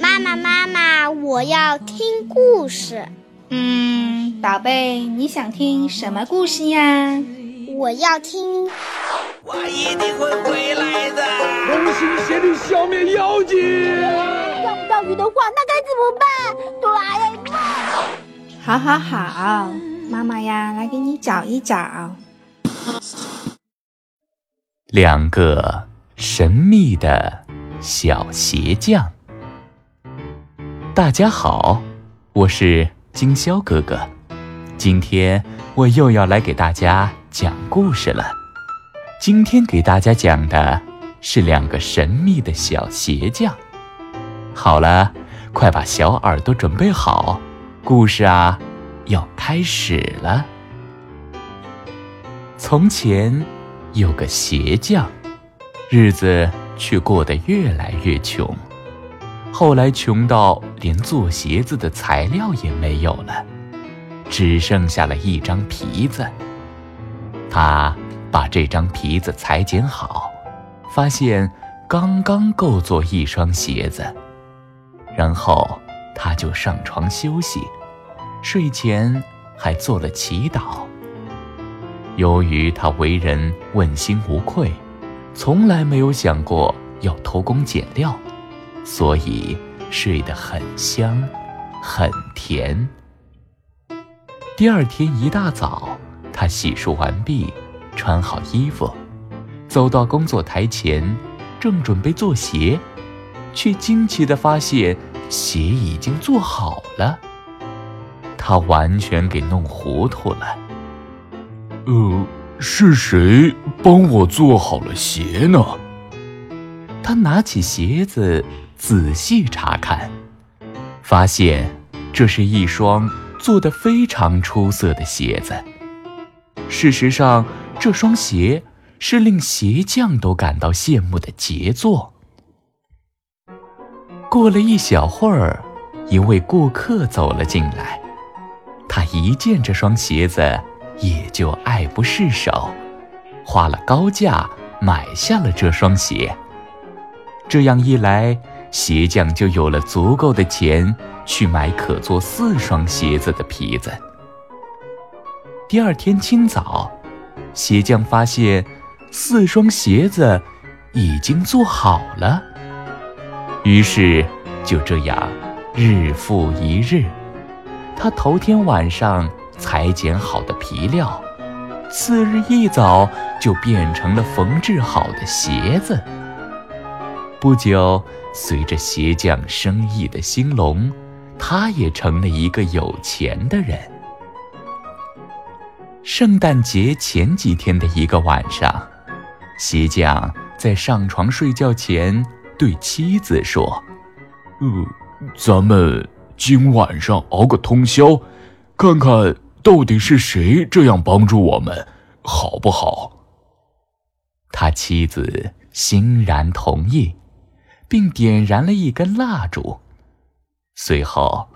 妈妈，妈妈，我要听故事。嗯，宝贝，你想听什么故事呀？我要听。我一定会回来的。同心协力消灭妖精。钓不到鱼的话，那该怎么办？哆啦 A 梦。好好好，妈妈呀，来给你找一找。两个神秘的小鞋匠。大家好，我是金宵哥哥，今天我又要来给大家讲故事了。今天给大家讲的是两个神秘的小鞋匠。好了，快把小耳朵准备好，故事啊要开始了。从前有个鞋匠，日子却过得越来越穷。后来穷到连做鞋子的材料也没有了，只剩下了一张皮子。他把这张皮子裁剪好，发现刚刚够做一双鞋子。然后他就上床休息，睡前还做了祈祷。由于他为人问心无愧，从来没有想过要偷工减料。所以睡得很香，很甜。第二天一大早，他洗漱完毕，穿好衣服，走到工作台前，正准备做鞋，却惊奇地发现鞋已经做好了。他完全给弄糊涂了。呃，是谁帮我做好了鞋呢？他拿起鞋子。仔细查看，发现这是一双做得非常出色的鞋子。事实上，这双鞋是令鞋匠都感到羡慕的杰作。过了一小会儿，一位顾客走了进来，他一见这双鞋子，也就爱不释手，花了高价买下了这双鞋。这样一来，鞋匠就有了足够的钱去买可做四双鞋子的皮子。第二天清早，鞋匠发现四双鞋子已经做好了。于是就这样日复一日，他头天晚上裁剪好的皮料，次日一早就变成了缝制好的鞋子。不久。随着鞋匠生意的兴隆，他也成了一个有钱的人。圣诞节前几天的一个晚上，鞋匠在上床睡觉前对妻子说：“嗯，咱们今晚上熬个通宵，看看到底是谁这样帮助我们，好不好？”他妻子欣然同意。并点燃了一根蜡烛，随后，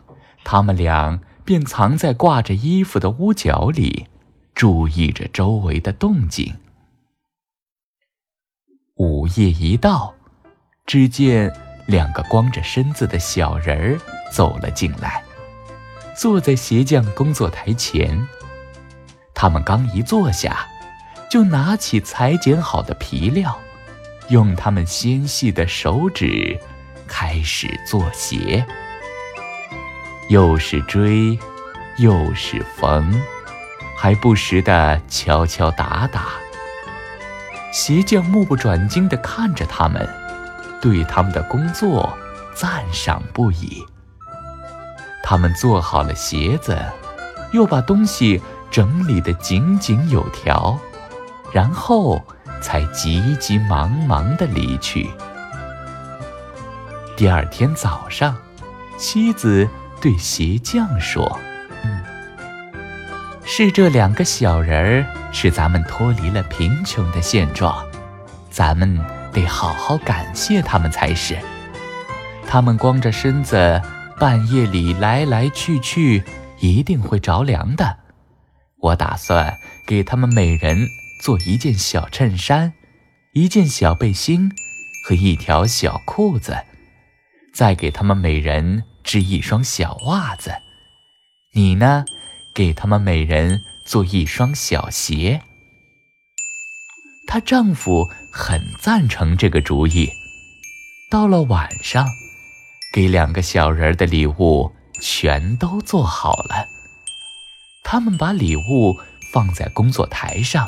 他们俩便藏在挂着衣服的屋角里，注意着周围的动静。午夜一到，只见两个光着身子的小人儿走了进来，坐在鞋匠工作台前。他们刚一坐下，就拿起裁剪好的皮料。用他们纤细的手指开始做鞋，又是追，又是缝，还不时的敲敲打打。鞋匠目不转睛地看着他们，对他们的工作赞赏不已。他们做好了鞋子，又把东西整理得井井有条，然后。才急急忙忙地离去。第二天早上，妻子对鞋匠说：“嗯，是这两个小人儿使咱们脱离了贫穷的现状，咱们得好好感谢他们才是。他们光着身子，半夜里来来去去，一定会着凉的。我打算给他们每人。”做一件小衬衫，一件小背心和一条小裤子，再给他们每人织一双小袜子。你呢，给他们每人做一双小鞋。她丈夫很赞成这个主意。到了晚上，给两个小人的礼物全都做好了。他们把礼物放在工作台上，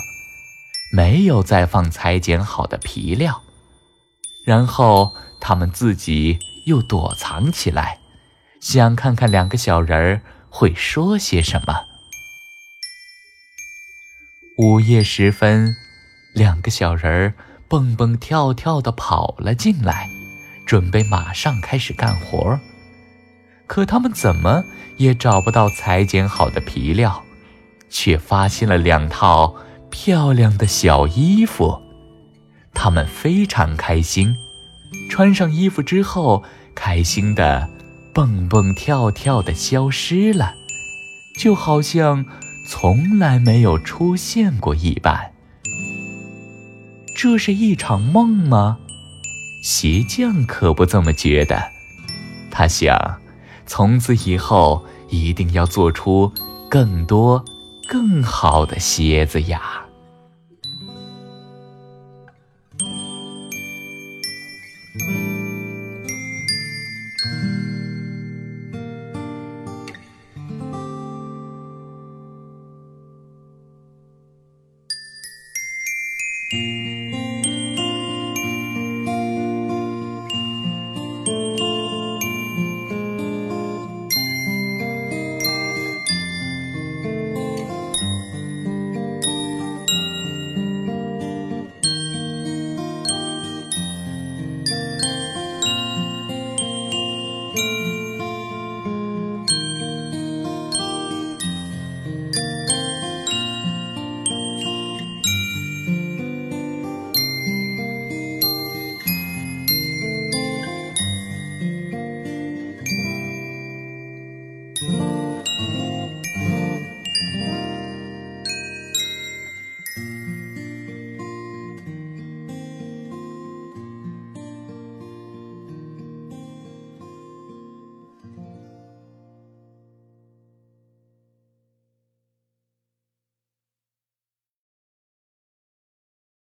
没有再放裁剪好的皮料。然后他们自己又躲藏起来，想看看两个小人儿会说些什么。午夜时分，两个小人儿蹦蹦跳跳地跑了进来，准备马上开始干活。可他们怎么也找不到裁剪好的皮料，却发现了两套漂亮的小衣服。他们非常开心，穿上衣服之后，开心的蹦蹦跳跳的消失了，就好像从来没有出现过一般。这是一场梦吗？鞋匠可不这么觉得，他想。从此以后，一定要做出更多、更好的鞋子呀。